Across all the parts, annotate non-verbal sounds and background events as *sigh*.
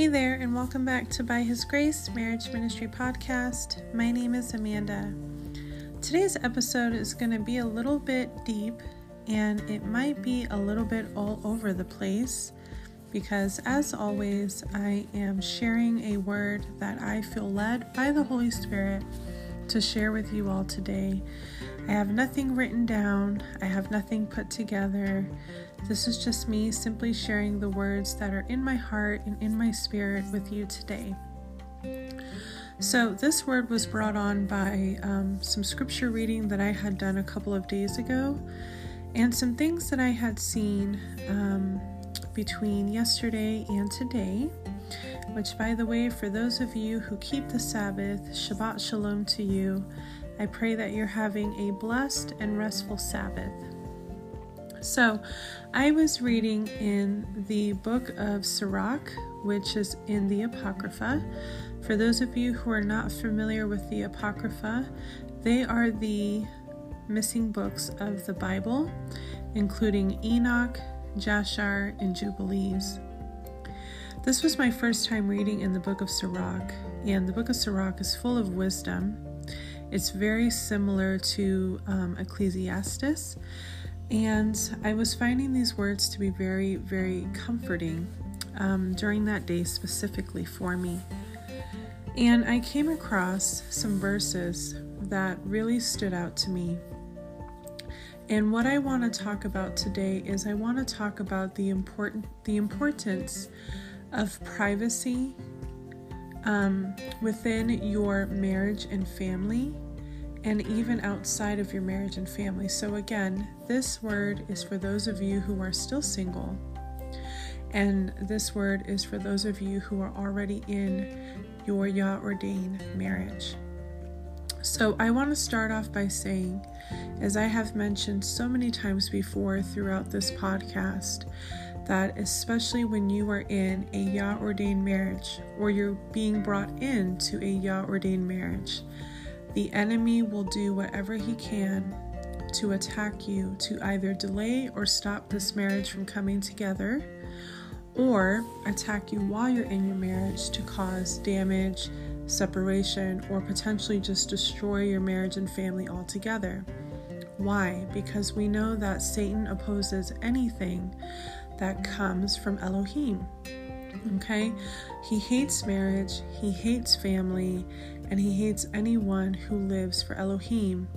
Hey there, and welcome back to By His Grace Marriage Ministry Podcast. My name is Amanda. Today's episode is going to be a little bit deep and it might be a little bit all over the place because, as always, I am sharing a word that I feel led by the Holy Spirit to share with you all today. I have nothing written down, I have nothing put together. This is just me simply sharing the words that are in my heart and in my spirit with you today. So, this word was brought on by um, some scripture reading that I had done a couple of days ago, and some things that I had seen um, between yesterday and today. Which, by the way, for those of you who keep the Sabbath, Shabbat Shalom to you. I pray that you're having a blessed and restful Sabbath. So, I was reading in the book of Sirach, which is in the Apocrypha. For those of you who are not familiar with the Apocrypha, they are the missing books of the Bible, including Enoch, Jashar, and Jubilees. This was my first time reading in the book of Sirach, and the book of Sirach is full of wisdom. It's very similar to um, Ecclesiastes, and I was finding these words to be very, very comforting um, during that day specifically for me. And I came across some verses that really stood out to me. And what I want to talk about today is I want to talk about the important the importance of privacy um, within your marriage and family, and even outside of your marriage and family. So, again, this word is for those of you who are still single, and this word is for those of you who are already in your Yah ordained marriage. So, I want to start off by saying, as I have mentioned so many times before throughout this podcast, that especially when you are in a Yah ordained marriage or you're being brought into a Yah ordained marriage, the enemy will do whatever he can to attack you to either delay or stop this marriage from coming together or attack you while you're in your marriage to cause damage, separation, or potentially just destroy your marriage and family altogether. Why? Because we know that Satan opposes anything that comes from Elohim. Okay? He hates marriage, he hates family, and he hates anyone who lives for Elohim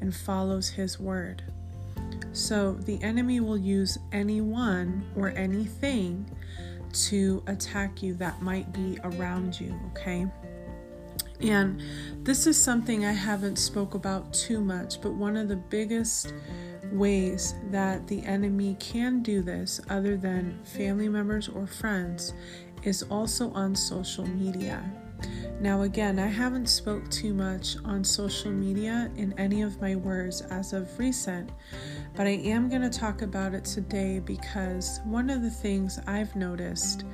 and follows his word. So the enemy will use anyone or anything to attack you that might be around you, okay? And this is something I haven't spoke about too much, but one of the biggest ways that the enemy can do this, other than family members or friends, is also on social media. Now again, I haven't spoke too much on social media in any of my words as of recent, but I am going to talk about it today because one of the things I've noticed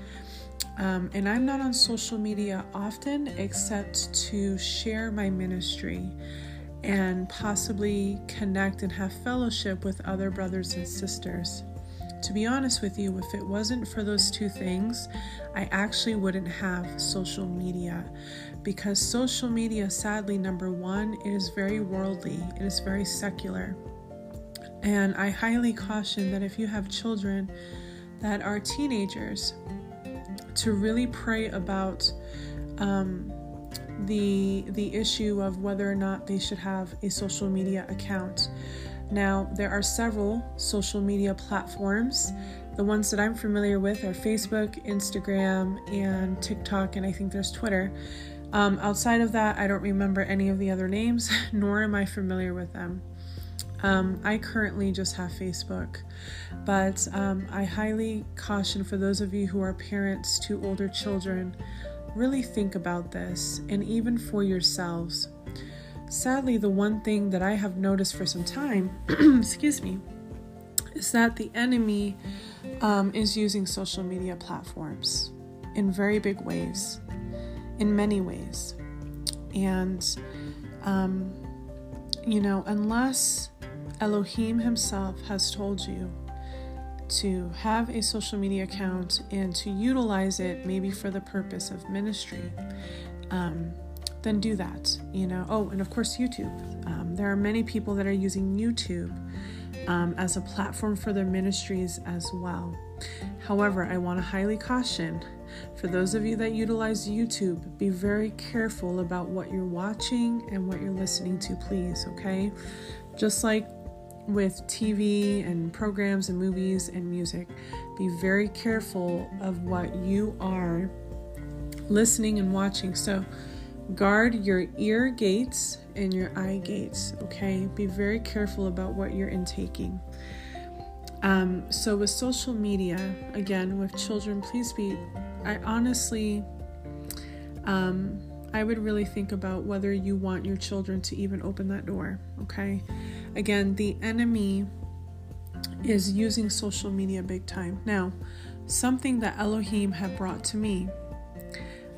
um, and I'm not on social media often except to share my ministry and possibly connect and have fellowship with other brothers and sisters. To be honest with you, if it wasn't for those two things, I actually wouldn't have social media because social media, sadly, number one, it is very worldly, it is very secular. And I highly caution that if you have children that are teenagers, to really pray about um, the the issue of whether or not they should have a social media account. Now, there are several social media platforms. The ones that I'm familiar with are Facebook, Instagram, and TikTok, and I think there's Twitter. Um, outside of that, I don't remember any of the other names, *laughs* nor am I familiar with them. Um, I currently just have Facebook, but um, I highly caution for those of you who are parents to older children really think about this, and even for yourselves. Sadly, the one thing that I have noticed for some time, *clears throat* excuse me, is that the enemy um, is using social media platforms in very big ways, in many ways. And, um, you know, unless Elohim Himself has told you to have a social media account and to utilize it maybe for the purpose of ministry, um, then do that. You know. Oh, and of course YouTube. Um, there are many people that are using YouTube um, as a platform for their ministries as well. However, I want to highly caution for those of you that utilize YouTube, be very careful about what you're watching and what you're listening to, please, okay? Just like with TV and programs and movies and music, be very careful of what you are listening and watching. So, guard your ear gates and your eye gates, okay? Be very careful about what you're intaking. Um, so, with social media, again, with children, please be, I honestly, um, I would really think about whether you want your children to even open that door, okay? Again, the enemy is using social media big time. Now, something that Elohim had brought to me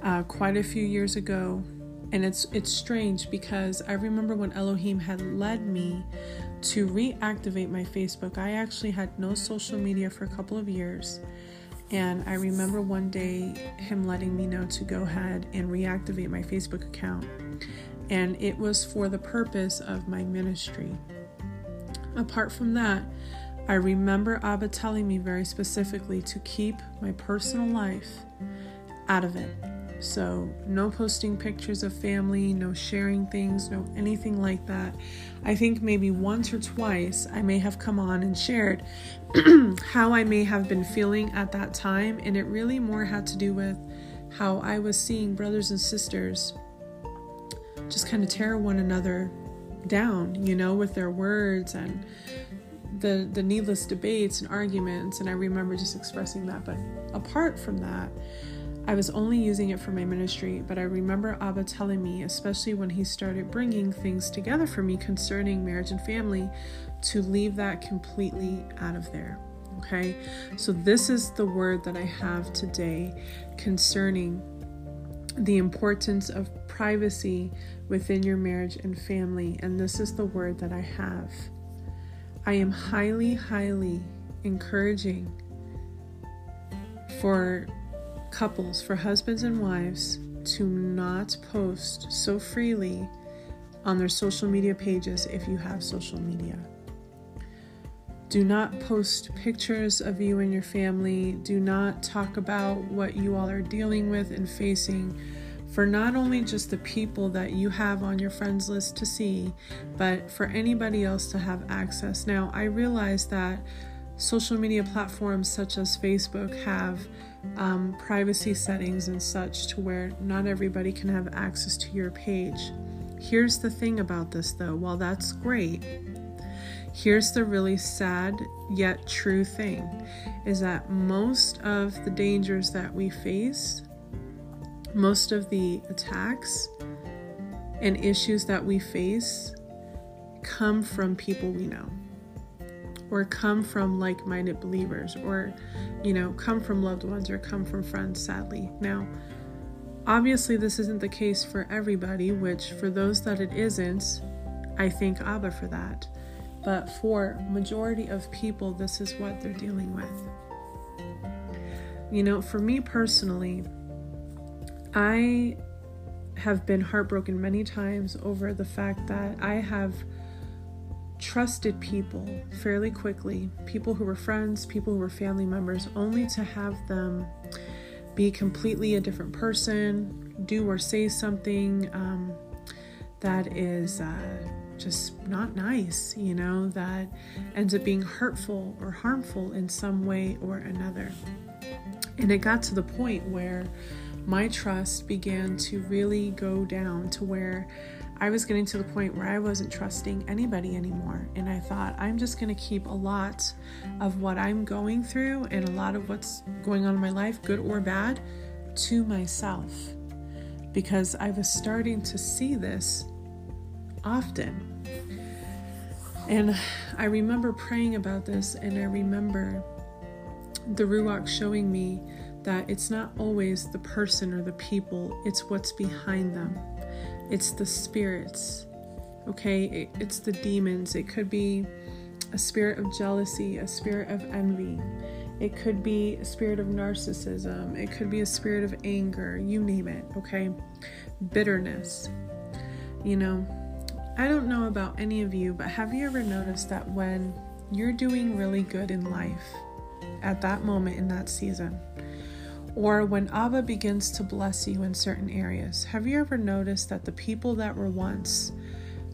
uh, quite a few years ago and it's it's strange because I remember when Elohim had led me to reactivate my Facebook. I actually had no social media for a couple of years. And I remember one day him letting me know to go ahead and reactivate my Facebook account. And it was for the purpose of my ministry. Apart from that, I remember Abba telling me very specifically to keep my personal life out of it. So, no posting pictures of family, no sharing things, no anything like that. I think maybe once or twice I may have come on and shared *clears throat* how I may have been feeling at that time, and it really more had to do with how I was seeing brothers and sisters just kind of tear one another down, you know, with their words and the the needless debates and arguments and I remember just expressing that but apart from that I was only using it for my ministry, but I remember Abba telling me, especially when he started bringing things together for me concerning marriage and family, to leave that completely out of there. Okay, so this is the word that I have today concerning the importance of privacy within your marriage and family, and this is the word that I have. I am highly, highly encouraging for couples, for husbands and wives, to not post so freely on their social media pages if you have social media. Do not post pictures of you and your family. Do not talk about what you all are dealing with and facing for not only just the people that you have on your friends list to see, but for anybody else to have access. Now, I realize that social media platforms such as Facebook have um, privacy settings and such to where not everybody can have access to your page. Here's the thing about this though, while that's great, here's the really sad yet true thing is that most of the dangers that we face, most of the attacks and issues that we face come from people we know or come from like minded believers or, you know, come from loved ones or come from friends, sadly. Now, obviously, this isn't the case for everybody, which for those that it isn't, I thank Abba for that. But for majority of people, this is what they're dealing with. You know, for me personally, I have been heartbroken many times over the fact that I have trusted people fairly quickly, people who were friends, people who were family members, only to have them be completely a different person, do or say something um, that is uh, just not nice, you know, that ends up being hurtful or harmful in some way or another. And it got to the point where my trust began to really go down to where I was getting to the point where I wasn't trusting anybody anymore. And I thought, I'm just going to keep a lot of what I'm going through and a lot of what's going on in my life, good or bad, to myself. Because I was starting to see this often. And I remember praying about this, and I remember the Ruach showing me that it's not always the person or the people, it's what's behind them it's the spirits, okay? It, it's the demons. It could be a spirit of jealousy, a spirit of envy. It could be a spirit of narcissism. It could be a spirit of anger. You name it, okay? Bitterness. You know, I don't know about any of you, but have you ever noticed that when you're doing really good in life at that moment in that season, or when Abba begins to bless you in certain areas, have you ever noticed that the people that were once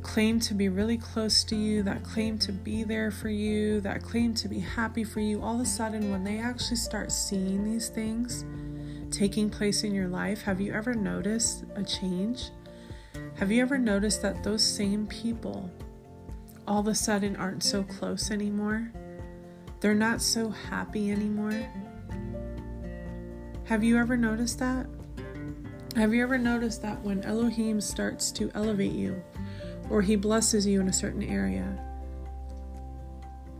claim to be really close to you, that claim to be there for you, that claim to be happy for you, all of a sudden, when they actually start seeing these things taking place in your life, have you ever noticed a change? Have you ever noticed that those same people all of a sudden aren't so close anymore? They're not so happy anymore? Have you ever noticed that? Have you ever noticed that when Elohim starts to elevate you, or he blesses you in a certain area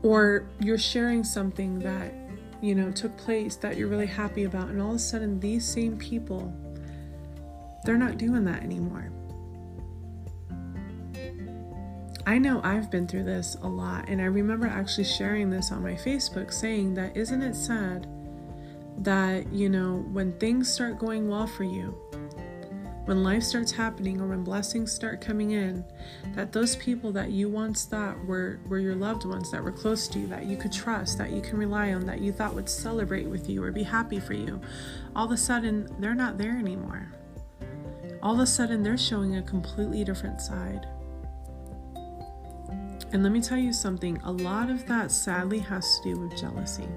or you're sharing something that you know took place that you're really happy about and all of a sudden these same people they're not doing that anymore I know I've been through this a lot, and I remember actually sharing this on my Facebook saying that isn't it sad that, you know, when things start going well for you, when life starts happening or when blessings start coming in, that those people that you once thought were, were your loved ones, that were close to you, that you could trust, that you can rely on, that you thought would celebrate with you or be happy for you, all of a sudden they're not there anymore. All of a sudden they're showing a completely different side. And let me tell you something a lot of that sadly has to do with jealousy.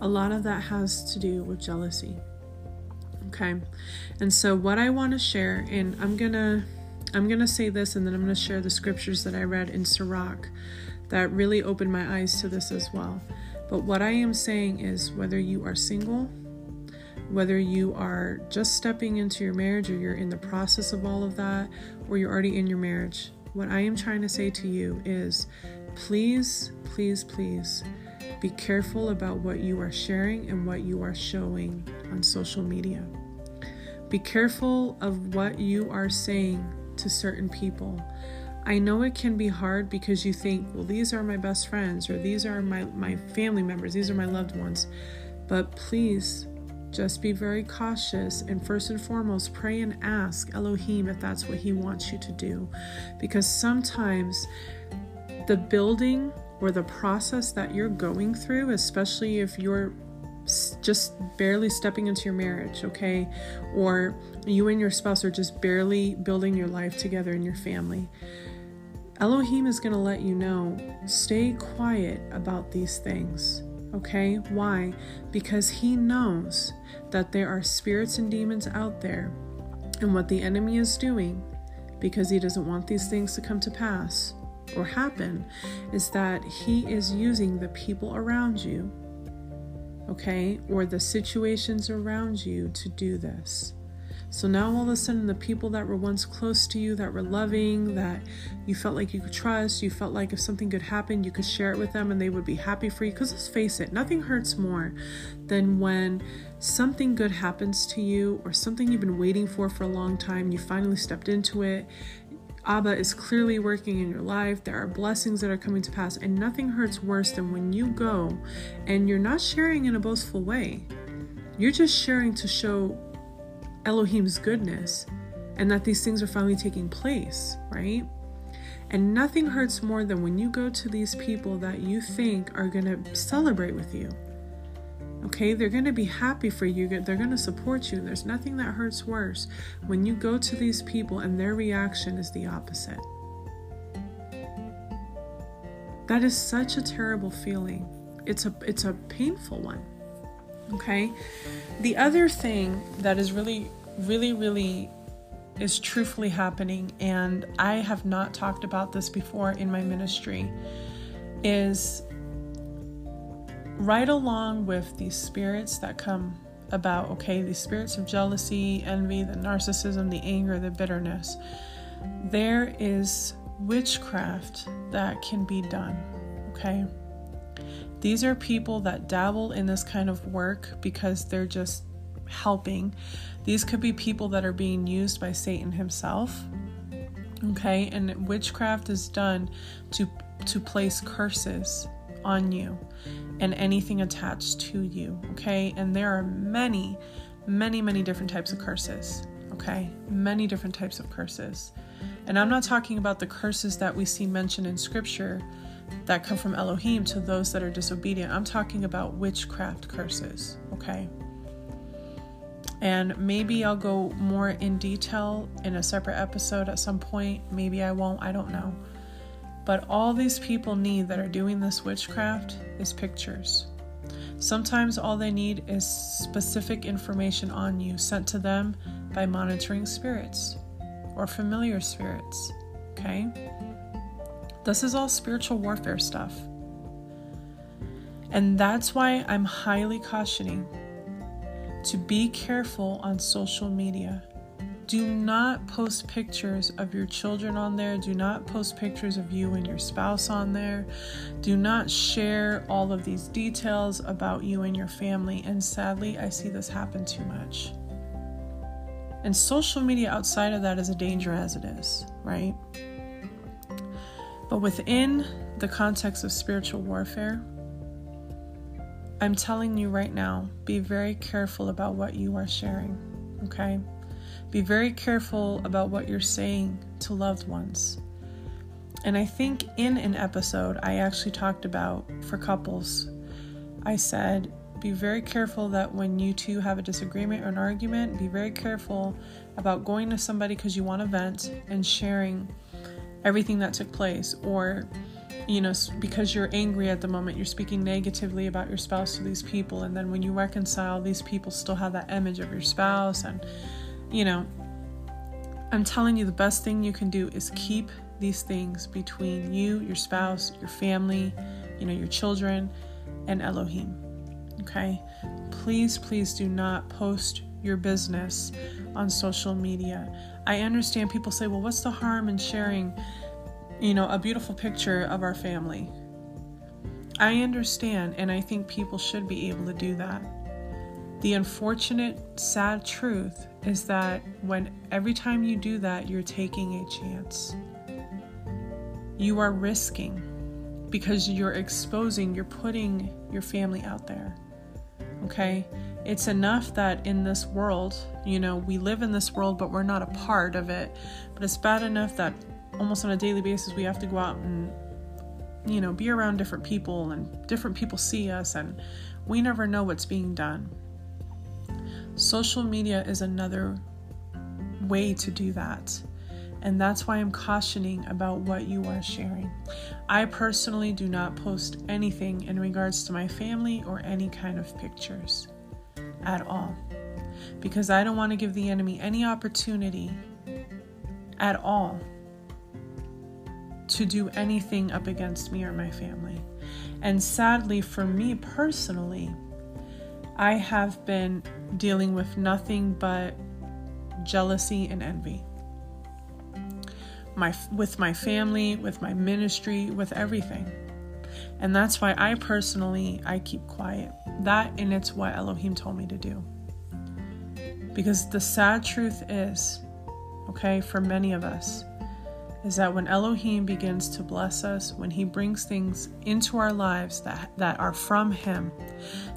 A lot of that has to do with jealousy. Okay. And so what I want to share, and I'm gonna I'm gonna say this and then I'm gonna share the scriptures that I read in Sirach that really opened my eyes to this as well. But what I am saying is whether you are single, whether you are just stepping into your marriage or you're in the process of all of that, or you're already in your marriage, what I am trying to say to you is please, please, please be careful about what you are sharing and what you are showing on social media. Be careful of what you are saying to certain people. I know it can be hard because you think, well, these are my best friends or these are my, my family members, these are my loved ones. But please just be very cautious and first and foremost pray and ask Elohim if that's what He wants you to do. Because sometimes the building or the process that you're going through, especially if you're just barely stepping into your marriage, okay? Or you and your spouse are just barely building your life together in your family. Elohim is going to let you know stay quiet about these things, okay? Why? Because He knows that there are spirits and demons out there, and what the enemy is doing, because He doesn't want these things to come to pass or happen is that He is using the people around you, okay, or the situations around you to do this. So now all of a sudden, the people that were once close to you, that were loving, that you felt like you could trust, you felt like if something good happened, you could share it with them and they would be happy for you. Because let's face it, nothing hurts more than when something good happens to you or something you've been waiting for for a long time, you finally stepped into it, Abba is clearly working in your life. There are blessings that are coming to pass, and nothing hurts worse than when you go and you're not sharing in a boastful way. You're just sharing to show Elohim's goodness and that these things are finally taking place, right? And nothing hurts more than when you go to these people that you think are going to celebrate with you Okay, they're going to be happy for you. They're going to support you. There's nothing that hurts worse when you go to these people and their reaction is the opposite. That is such a terrible feeling. It's a it's a painful one. Okay? The other thing that is really really really is truthfully happening and I have not talked about this before in my ministry is right along with these spirits that come about, okay, these spirits of jealousy, envy, the narcissism, the anger, the bitterness, there is witchcraft that can be done, okay? These are people that dabble in this kind of work because they're just helping. These could be people that are being used by Satan himself. Okay, and witchcraft is done to to place curses on you and anything attached to you, okay? And there are many, many, many different types of curses, okay? Many different types of curses. And I'm not talking about the curses that we see mentioned in scripture that come from Elohim to those that are disobedient. I'm talking about witchcraft curses, okay? And maybe I'll go more in detail in a separate episode at some point. Maybe I won't, I don't know. But all these people need that are doing this witchcraft is pictures. Sometimes all they need is specific information on you sent to them by monitoring spirits or familiar spirits. Okay? This is all spiritual warfare stuff. And that's why I'm highly cautioning to be careful on social media. Do not post pictures of your children on there. Do not post pictures of you and your spouse on there. Do not share all of these details about you and your family. And sadly, I see this happen too much. And social media outside of that is a danger as it is, right? But within the context of spiritual warfare, I'm telling you right now be very careful about what you are sharing, okay? Be very careful about what you're saying to loved ones. And I think in an episode, I actually talked about for couples, I said, be very careful that when you two have a disagreement or an argument, be very careful about going to somebody because you want to vent and sharing everything that took place or you know, because you're angry at the moment, you're speaking negatively about your spouse to these people. And then when you reconcile, these people still have that image of your spouse. And, you know, I'm telling you, the best thing you can do is keep these things between you, your spouse, your family, you know, your children, and Elohim. Okay? Please, please do not post your business on social media. I understand people say, well, what's the harm in sharing? you know, a beautiful picture of our family. I understand, and I think people should be able to do that. The unfortunate, sad truth is that when every time you do that, you're taking a chance. You are risking because you're exposing, you're putting your family out there. Okay? It's enough that in this world, you know, we live in this world, but we're not a part of it. But it's bad enough that almost on a daily basis we have to go out and you know be around different people and different people see us and we never know what's being done social media is another way to do that and that's why I'm cautioning about what you are sharing. I personally do not post anything in regards to my family or any kind of pictures at all because I don't want to give the enemy any opportunity at all to do anything up against me or my family. And sadly, for me personally, I have been dealing with nothing but jealousy and envy. My with my family, with my ministry, with everything. And that's why I personally I keep quiet. That and it's what Elohim told me to do. Because the sad truth is, okay, for many of us, is that when Elohim begins to bless us, when He brings things into our lives that, that are from Him,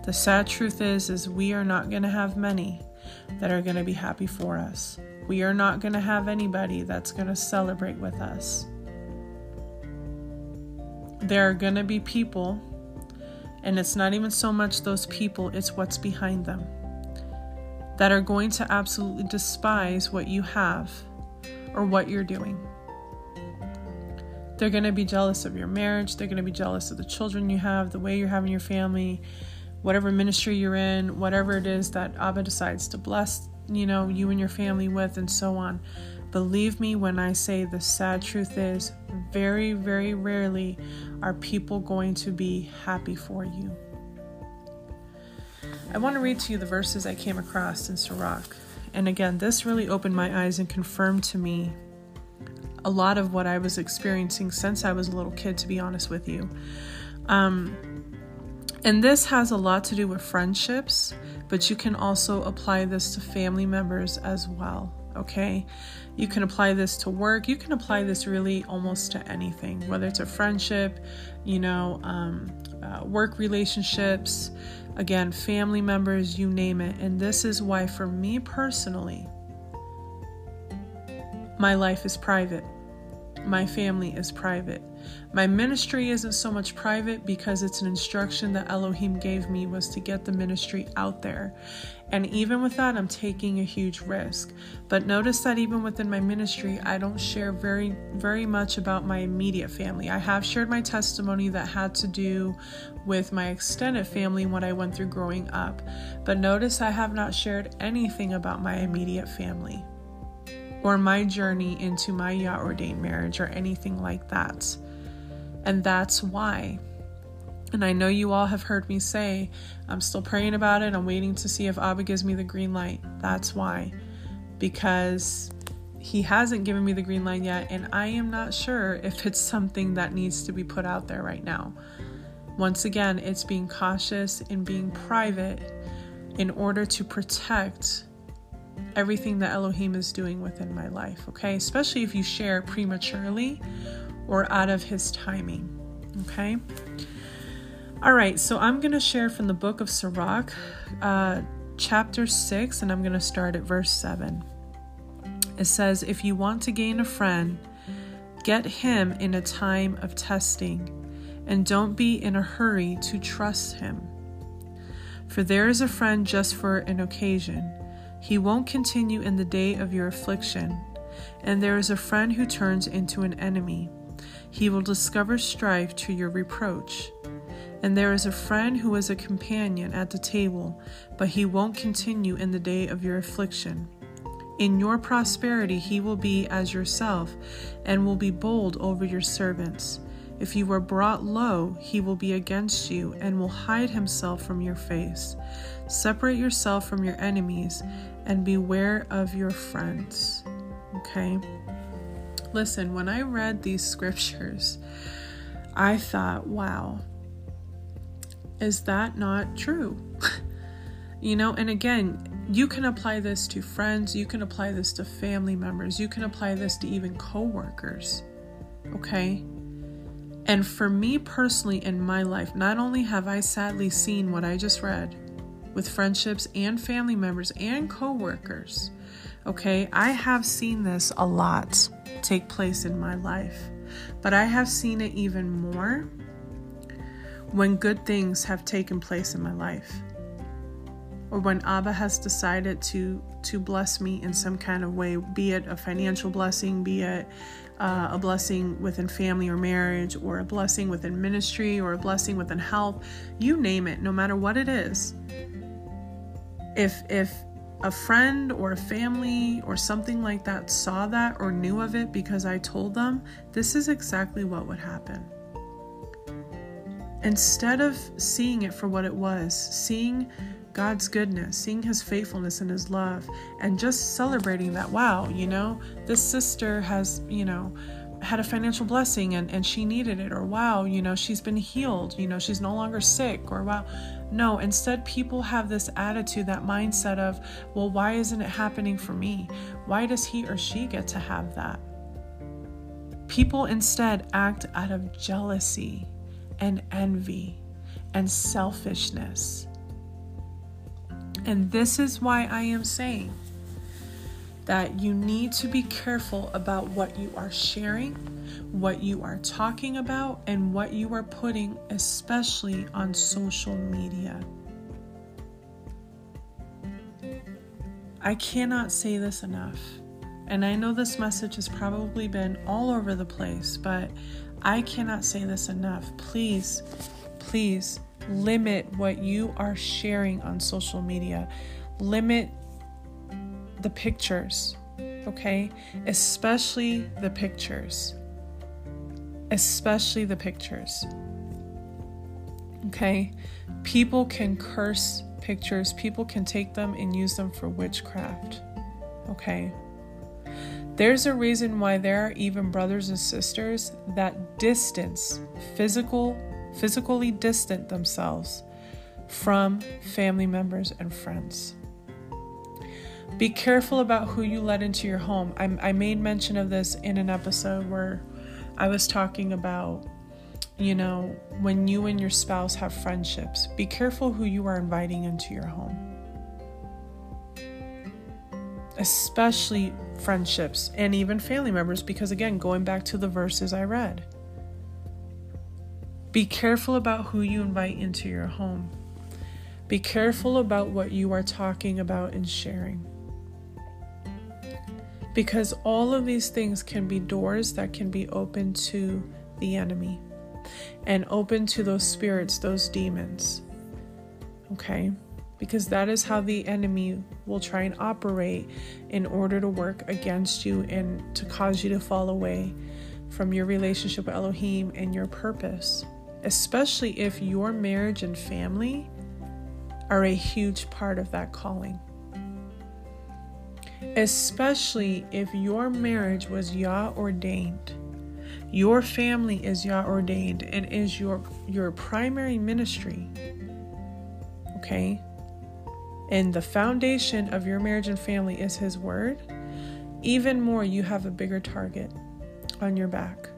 the sad truth is, is we are not going to have many that are going to be happy for us. We are not going to have anybody that's going to celebrate with us. There are going to be people, and it's not even so much those people, it's what's behind them, that are going to absolutely despise what you have or what you're doing. They're going to be jealous of your marriage. They're going to be jealous of the children you have, the way you're having your family, whatever ministry you're in, whatever it is that Abba decides to bless, you know, you and your family with, and so on. Believe me when I say the sad truth is, very, very rarely are people going to be happy for you. I want to read to you the verses I came across in Sirach. And again, this really opened my eyes and confirmed to me a lot of what I was experiencing since I was a little kid, to be honest with you. Um, and this has a lot to do with friendships, but you can also apply this to family members as well. okay? You can apply this to work. You can apply this really almost to anything, whether it's a friendship, you know, um, uh, work relationships, again, family members, you name it. And this is why, for me personally, my life is private. My family is private. My ministry isn't so much private because it's an instruction that Elohim gave me was to get the ministry out there. And even with that, I'm taking a huge risk. But notice that even within my ministry, I don't share very, very much about my immediate family. I have shared my testimony that had to do with my extended family when I went through growing up. But notice I have not shared anything about my immediate family or my journey into my Yah ordained marriage or anything like that. And that's why. And I know you all have heard me say, I'm still praying about it. I'm waiting to see if Abba gives me the green light. That's why. Because he hasn't given me the green light yet, and I am not sure if it's something that needs to be put out there right now. Once again, it's being cautious and being private in order to protect everything that Elohim is doing within my life, okay? Especially if you share prematurely or out of his timing, okay? All right, so I'm going to share from the book of Sirach, uh, chapter 6, and I'm going to start at verse 7. It says, If you want to gain a friend, get him in a time of testing, and don't be in a hurry to trust him. For there is a friend just for an occasion. He won't continue in the day of your affliction. And there is a friend who turns into an enemy. He will discover strife to your reproach. And there is a friend who is a companion at the table, but he won't continue in the day of your affliction. In your prosperity, he will be as yourself, and will be bold over your servants. If you are brought low, he will be against you, and will hide himself from your face. Separate yourself from your enemies, and beware of your friends. Okay? Listen, when I read these scriptures, I thought, wow, is that not true? *laughs* you know, and again, you can apply this to friends, you can apply this to family members, you can apply this to even coworkers. Okay? And for me personally in my life, not only have I sadly seen what I just read with friendships and family members and coworkers, okay, I have seen this a lot take place in my life, but I have seen it even more when good things have taken place in my life or when Abba has decided to to bless me in some kind of way, be it a financial blessing, be it uh, a blessing within family or marriage, or a blessing within ministry, or a blessing within health, you name it, no matter what it is. If if a friend or a family or something like that saw that or knew of it because I told them, this is exactly what would happen. Instead of seeing it for what it was, seeing God's goodness, seeing His faithfulness and His love, and just celebrating that, wow, you know, this sister has, you know, had a financial blessing and, and she needed it, or wow, you know, she's been healed, you know, she's no longer sick, or wow. No, instead, people have this attitude, that mindset of, well, why isn't it happening for me? Why does he or she get to have that? People instead act out of jealousy and envy and selfishness. And this is why I am saying that you need to be careful about what you are sharing, what you are talking about, and what you are putting, especially on social media. I cannot say this enough. And I know this message has probably been all over the place, but I cannot say this enough. Please, please limit what you are sharing on social media. Limit the pictures, okay? Especially the pictures. Especially the pictures. Okay? People can curse pictures, people can take them and use them for witchcraft. Okay? There's a reason why there are even brothers and sisters that distance physical physically distant themselves from family members and friends. Be careful about who you let into your home. I, I made mention of this in an episode where I was talking about, you know, when you and your spouse have friendships, be careful who you are inviting into your home. Especially friendships and even family members, because again, going back to the verses I read, be careful about who you invite into your home. Be careful about what you are talking about and sharing because all of these things can be doors that can be open to the enemy and open to those spirits, those demons. Okay? Because that is how the enemy will try and operate in order to work against you and to cause you to fall away from your relationship with Elohim and your purpose, especially if your marriage and family are a huge part of that calling especially if your marriage was Yah ordained. Your family is Yah ordained and is your your primary ministry. Okay? And the foundation of your marriage and family is his word. Even more you have a bigger target on your back.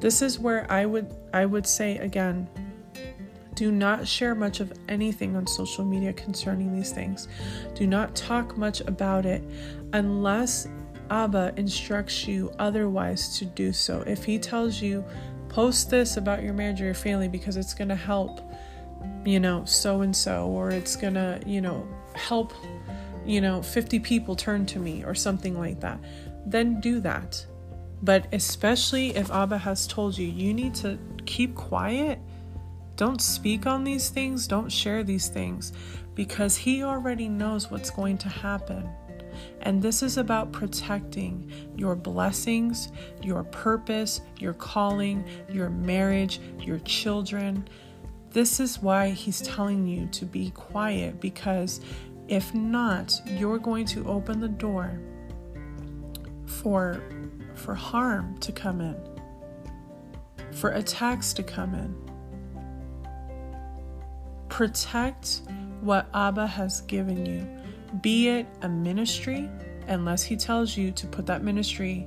This is where I would I would say again do not share much of anything on social media concerning these things. Do not talk much about it unless Abba instructs you otherwise to do so. If he tells you, post this about your marriage or your family because it's going to help, you know, so and so, or it's going to, you know, help, you know, 50 people turn to me or something like that, then do that. But especially if Abba has told you, you need to keep quiet don't speak on these things, don't share these things, because He already knows what's going to happen. And this is about protecting your blessings, your purpose, your calling, your marriage, your children. This is why He's telling you to be quiet, because if not, you're going to open the door for, for harm to come in, for attacks to come in Protect what Abba has given you, be it a ministry, unless He tells you to put that ministry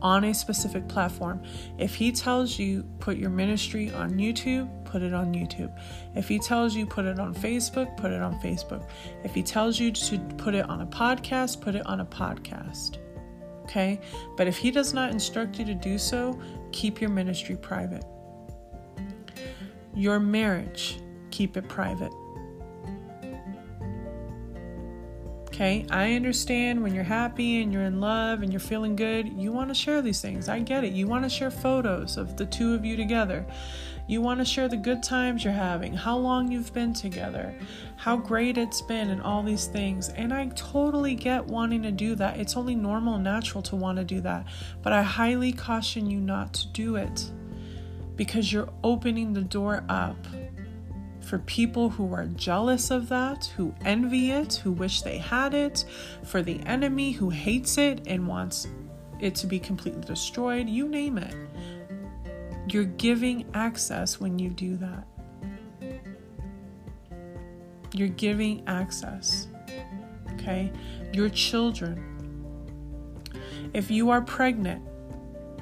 on a specific platform. If He tells you put your ministry on YouTube, put it on YouTube. If He tells you put it on Facebook, put it on Facebook. If He tells you to put it on a podcast, put it on a podcast. Okay? But if He does not instruct you to do so, keep your ministry private. Your marriage keep it private. Okay, I understand when you're happy and you're in love and you're feeling good, you want to share these things. I get it. You want to share photos of the two of you together. You want to share the good times you're having, how long you've been together, how great it's been, and all these things. And I totally get wanting to do that. It's only normal and natural to want to do that. But I highly caution you not to do it because you're opening the door up for people who are jealous of that, who envy it, who wish they had it, for the enemy who hates it and wants it to be completely destroyed, you name it. You're giving access when you do that. You're giving access. Okay? Your children. If you are pregnant,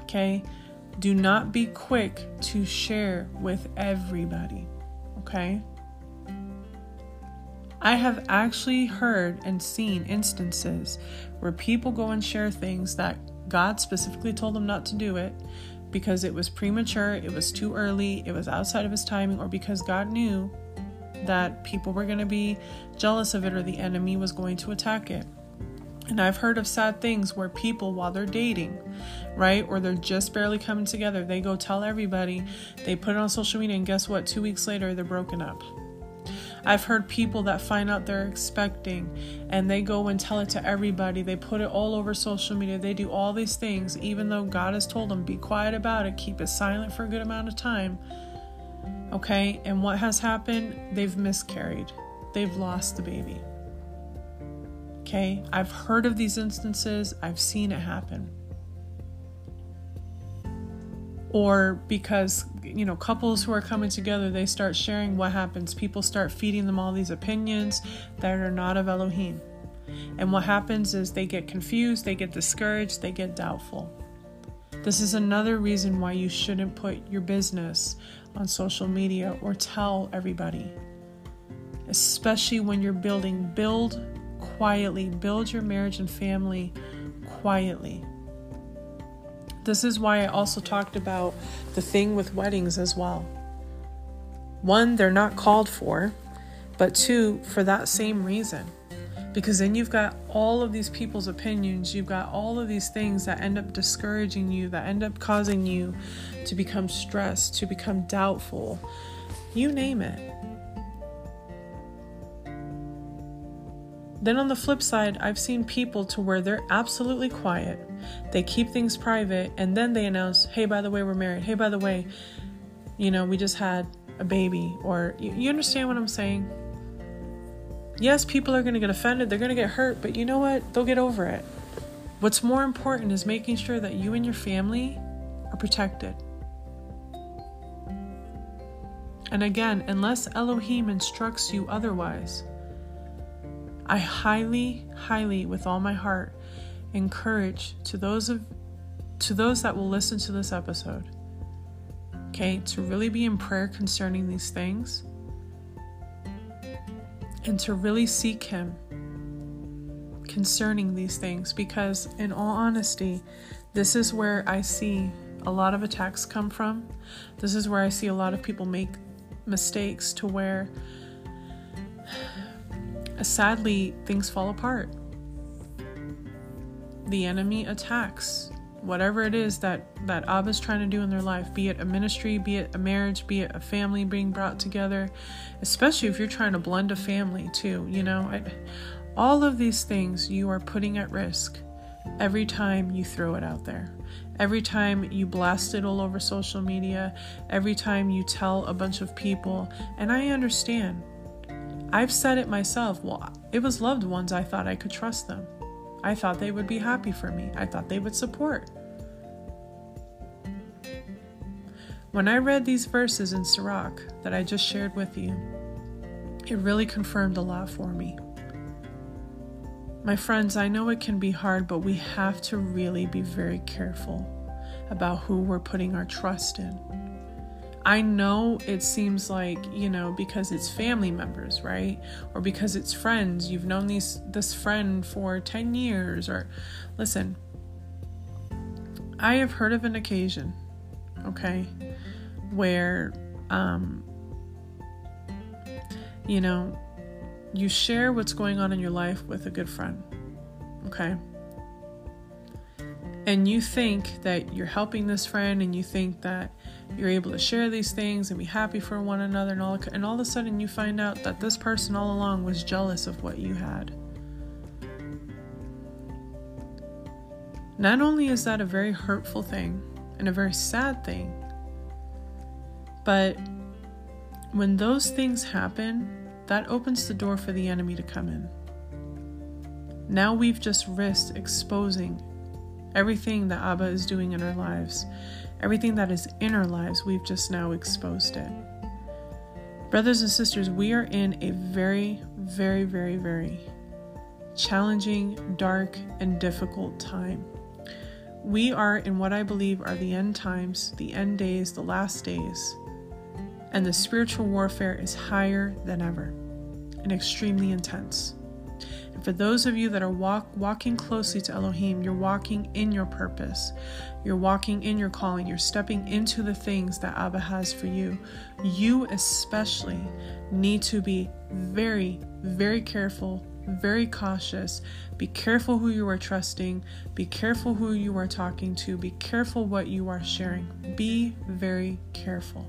okay, do not be quick to share with everybody okay? I have actually heard and seen instances where people go and share things that God specifically told them not to do it because it was premature, it was too early, it was outside of his timing, or because God knew that people were going to be jealous of it or the enemy was going to attack it. And I've heard of sad things where people, while they're dating, right, or they're just barely coming together, they go tell everybody, they put it on social media, and guess what? Two weeks later, they're broken up. I've heard people that find out they're expecting and they go and tell it to everybody. They put it all over social media. They do all these things, even though God has told them, be quiet about it, keep it silent for a good amount of time. Okay, and what has happened? They've miscarried, they've lost the baby. Okay, I've heard of these instances, I've seen it happen. Or because you know, couples who are coming together, they start sharing what happens. People start feeding them all these opinions that are not of Elohim. And what happens is they get confused, they get discouraged, they get doubtful. This is another reason why you shouldn't put your business on social media or tell everybody. Especially when you're building, build quietly, build your marriage and family quietly. This is why I also talked about the thing with weddings as well. One, they're not called for, but two, for that same reason. Because then you've got all of these people's opinions, you've got all of these things that end up discouraging you, that end up causing you to become stressed, to become doubtful, you name it. Then on the flip side, I've seen people to where they're absolutely quiet. They keep things private and then they announce, "Hey, by the way, we're married. Hey, by the way, you know, we just had a baby." Or you, you understand what I'm saying? Yes, people are going to get offended, they're going to get hurt, but you know what? They'll get over it. What's more important is making sure that you and your family are protected. And again, unless Elohim instructs you otherwise, I highly, highly, with all my heart, encourage to those of to those that will listen to this episode, okay, to really be in prayer concerning these things and to really seek him concerning these things because in all honesty, this is where I see a lot of attacks come from. This is where I see a lot of people make mistakes to where sadly, things fall apart. The enemy attacks whatever it is that that Abba's trying to do in their life, be it a ministry, be it a marriage, be it a family being brought together, especially if you're trying to blend a family too. You know, I, all of these things you are putting at risk every time you throw it out there. Every time you blast it all over social media, every time you tell a bunch of people, and I understand I've said it myself. Well, it was loved ones I thought I could trust them. I thought they would be happy for me. I thought they would support. When I read these verses in Sirach that I just shared with you, it really confirmed a lot for me. My friends, I know it can be hard, but we have to really be very careful about who we're putting our trust in. I know it seems like, you know, because it's family members, right? Or because it's friends, you've known these this friend for 10 years or listen. I have heard of an occasion, okay, where um you know, you share what's going on in your life with a good friend. Okay? And you think that you're helping this friend and you think that you're able to share these things and be happy for one another and all and all of a sudden you find out that this person all along was jealous of what you had. Not only is that a very hurtful thing and a very sad thing but when those things happen that opens the door for the enemy to come in. Now we've just risked exposing everything that abba is doing in our lives Everything that is in our lives, we've just now exposed it. Brothers and sisters, we are in a very, very, very, very challenging, dark, and difficult time. We are in what I believe are the end times, the end days, the last days, and the spiritual warfare is higher than ever and extremely intense. And for those of you that are walk, walking closely to Elohim, you're walking in your purpose. You're walking in your calling. You're stepping into the things that Abba has for you. You, especially, need to be very, very careful, very cautious. Be careful who you are trusting. Be careful who you are talking to. Be careful what you are sharing. Be very careful.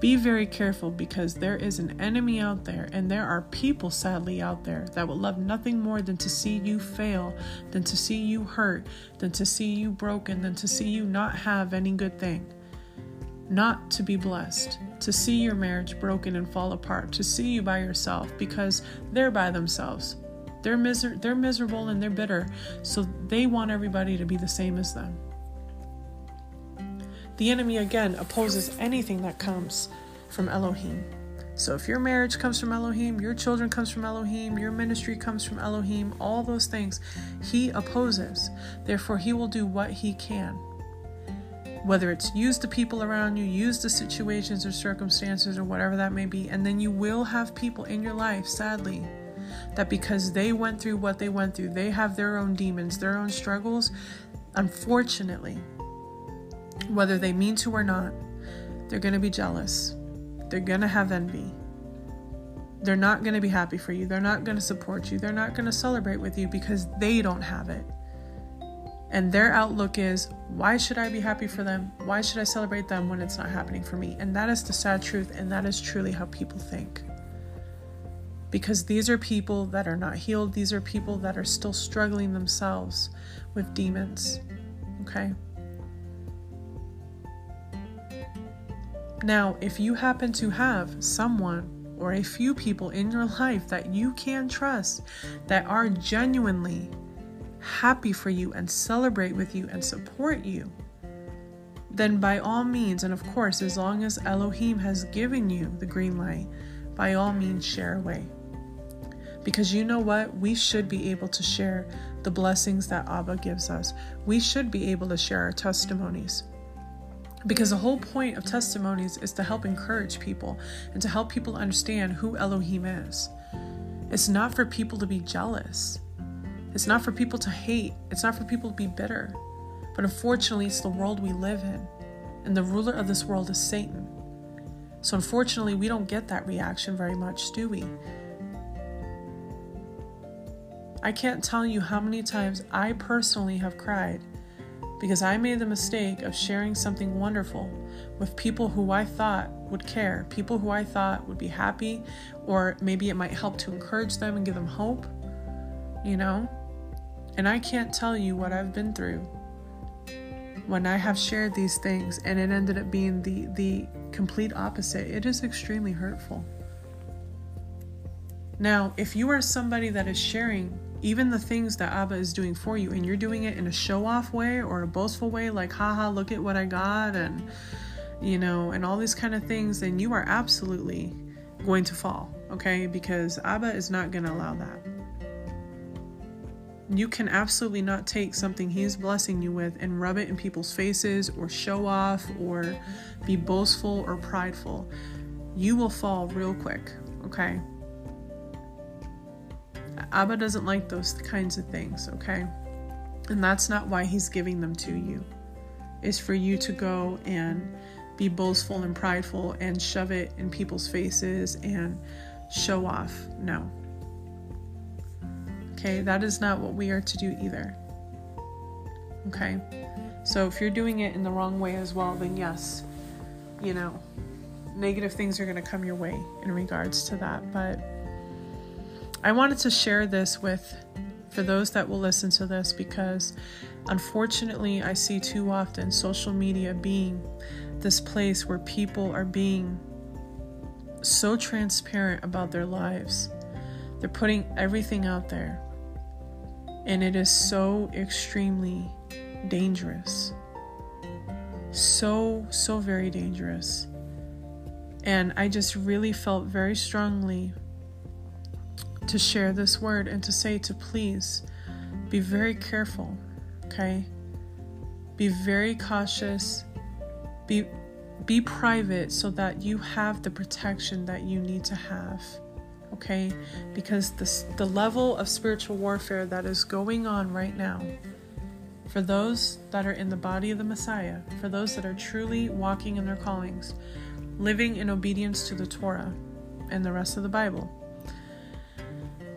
Be very careful because there is an enemy out there, and there are people, sadly, out there that would love nothing more than to see you fail, than to see you hurt, than to see you broken, than to see you not have any good thing. Not to be blessed, to see your marriage broken and fall apart, to see you by yourself because they're by themselves. They're, miser- they're miserable and they're bitter, so they want everybody to be the same as them. The enemy again opposes anything that comes from Elohim. So if your marriage comes from Elohim, your children comes from Elohim, your ministry comes from Elohim, all those things he opposes. Therefore he will do what he can. Whether it's use the people around you, use the situations or circumstances or whatever that may be, and then you will have people in your life, sadly, that because they went through what they went through, they have their own demons, their own struggles. Unfortunately, whether they mean to or not, they're going to be jealous they're going to have envy. They're not going to be happy for you. They're not going to support you. They're not going to celebrate with you because they don't have it. And their outlook is, why should I be happy for them? Why should I celebrate them when it's not happening for me? And that is the sad truth, and that is truly how people think. Because these are people that are not healed, these are people that are still struggling themselves with demons. Okay? Now, if you happen to have someone or a few people in your life that you can trust that are genuinely happy for you and celebrate with you and support you, then by all means, and of course, as long as Elohim has given you the green light, by all means, share away. Because you know what? We should be able to share the blessings that Abba gives us. We should be able to share our testimonies. Because the whole point of testimonies is to help encourage people and to help people understand who Elohim is. It's not for people to be jealous. It's not for people to hate. It's not for people to be bitter. But unfortunately, it's the world we live in. And the ruler of this world is Satan. So unfortunately, we don't get that reaction very much, do we? I can't tell you how many times I personally have cried because I made the mistake of sharing something wonderful with people who I thought would care, people who I thought would be happy, or maybe it might help to encourage them and give them hope, you know? And I can't tell you what I've been through when I have shared these things and it ended up being the, the complete opposite. It is extremely hurtful. Now, if you are somebody that is sharing even the things that Abba is doing for you, and you're doing it in a show off way or a boastful way, like, haha, look at what I got, and you know, and all these kind of things, then you are absolutely going to fall, okay? Because Abba is not going to allow that. You can absolutely not take something He's blessing you with and rub it in people's faces or show off or be boastful or prideful. You will fall real quick, okay? Abba doesn't like those kinds of things, okay? And that's not why he's giving them to you. It's for you to go and be boastful and prideful and shove it in people's faces and show off. No. Okay, that is not what we are to do either. Okay? So if you're doing it in the wrong way as well, then yes, you know, negative things are going to come your way in regards to that. But I wanted to share this with for those that will listen to this because unfortunately I see too often social media being this place where people are being so transparent about their lives. They're putting everything out there. And it is so extremely dangerous. So, so very dangerous. And I just really felt very strongly to share this word and to say to please be very careful, okay? Be very cautious. Be be private so that you have the protection that you need to have. Okay? Because this the level of spiritual warfare that is going on right now for those that are in the body of the Messiah, for those that are truly walking in their callings, living in obedience to the Torah and the rest of the Bible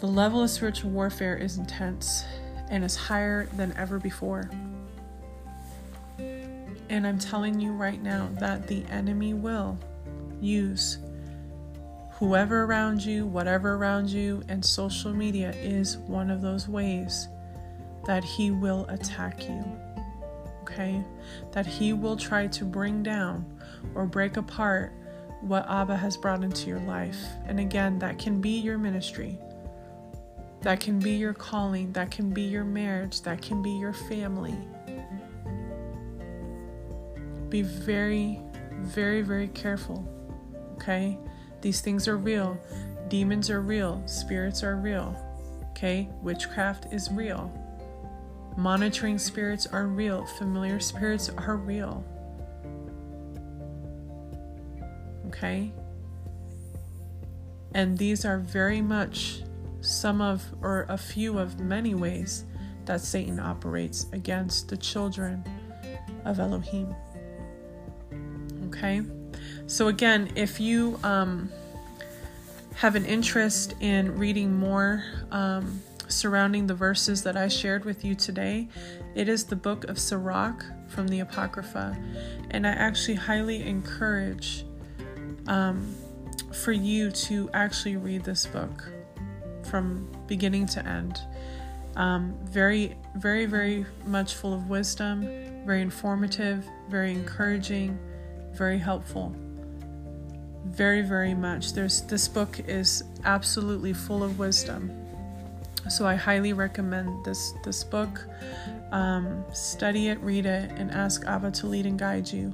the level of spiritual warfare is intense and is higher than ever before. And I'm telling you right now that the enemy will use whoever around you, whatever around you, and social media is one of those ways that he will attack you. Okay? That he will try to bring down or break apart what Abba has brought into your life. And again, that can be your ministry. That can be your calling, that can be your marriage, that can be your family. be very, very, very careful. Okay? These things are real. Demons are real. Spirits are real. Okay? Witchcraft is real. Monitoring spirits are real. Familiar spirits are real. Okay? And these are very much some of, or a few of many ways that Satan operates against the children of Elohim. Okay? So, again, if you um, have an interest in reading more um, surrounding the verses that I shared with you today, it is the book of Sirach from the Apocrypha. And I actually highly encourage um, for you to actually read this book from beginning to end. Um, very, very, very much full of wisdom, very informative, very encouraging, very helpful. Very, very much. There's this book is absolutely full of wisdom. So I highly recommend this this book. Um, study it, read it, and ask Abba to lead and guide you.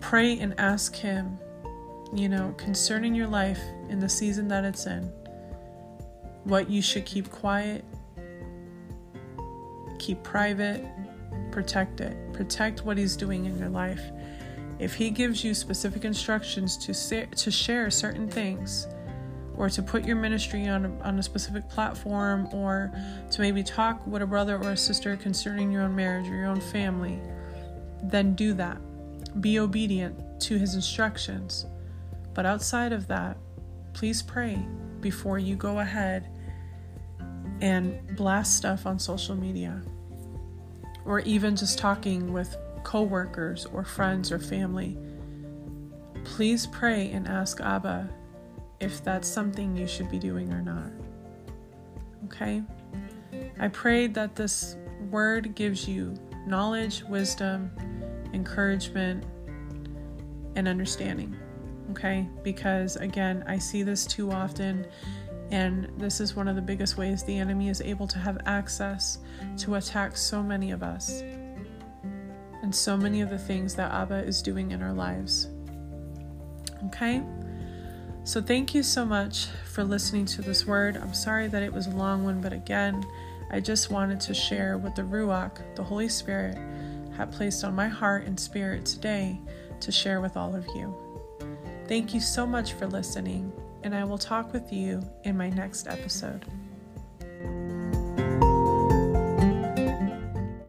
Pray and ask Him, you know, concerning your life in the season that it's in, what you should keep quiet, keep private, protect it. Protect what He's doing in your life. If He gives you specific instructions to, say, to share certain things, or to put your ministry on a, on a specific platform, or to maybe talk with a brother or a sister concerning your own marriage or your own family, then do that. Be obedient to His instructions. But outside of that, please pray before you go ahead and blast stuff on social media or even just talking with coworkers or friends or family. Please pray and ask Abba if that's something you should be doing or not. Okay? I pray that this word gives you knowledge, wisdom, encouragement, and understanding. Okay? Because again, I see this too often and this is one of the biggest ways the enemy is able to have access to attack so many of us and so many of the things that Abba is doing in our lives. Okay? So, thank you so much for listening to this word. I'm sorry that it was a long one, but again, I just wanted to share what the Ruach, the Holy Spirit, had placed on my heart and spirit today to share with all of you. Thank you so much for listening and I will talk with you in my next episode.